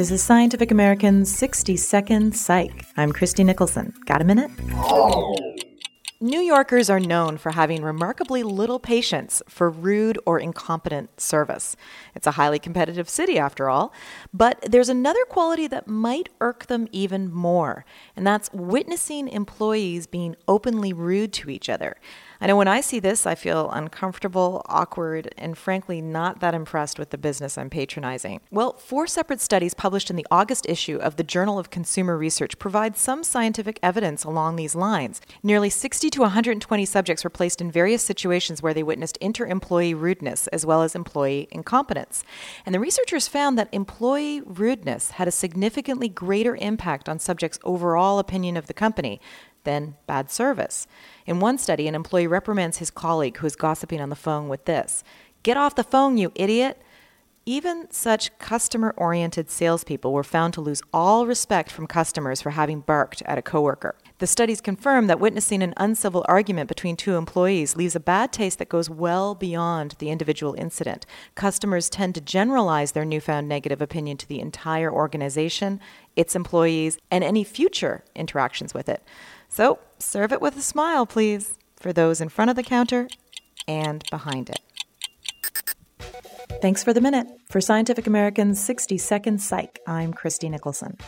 This is Scientific American's 60 Second Psych. I'm Christie Nicholson. Got a minute? New Yorkers are known for having remarkably little patience for rude or incompetent service. It's a highly competitive city, after all. But there's another quality that might irk them even more, and that's witnessing employees being openly rude to each other. I know when I see this, I feel uncomfortable, awkward, and frankly not that impressed with the business I'm patronizing. Well, four separate studies published in the August issue of the Journal of Consumer Research provide some scientific evidence along these lines. Nearly 60 to 120 subjects were placed in various situations where they witnessed inter employee rudeness as well as employee incompetence. And the researchers found that employee rudeness had a significantly greater impact on subjects' overall opinion of the company than bad service. In one study, an employee reprimands his colleague who is gossiping on the phone with this Get off the phone, you idiot! Even such customer oriented salespeople were found to lose all respect from customers for having barked at a coworker. The studies confirm that witnessing an uncivil argument between two employees leaves a bad taste that goes well beyond the individual incident. Customers tend to generalize their newfound negative opinion to the entire organization, its employees, and any future interactions with it. So serve it with a smile, please, for those in front of the counter and behind it. Thanks for the minute. For Scientific American's 60 Second Psych, I'm Christie Nicholson.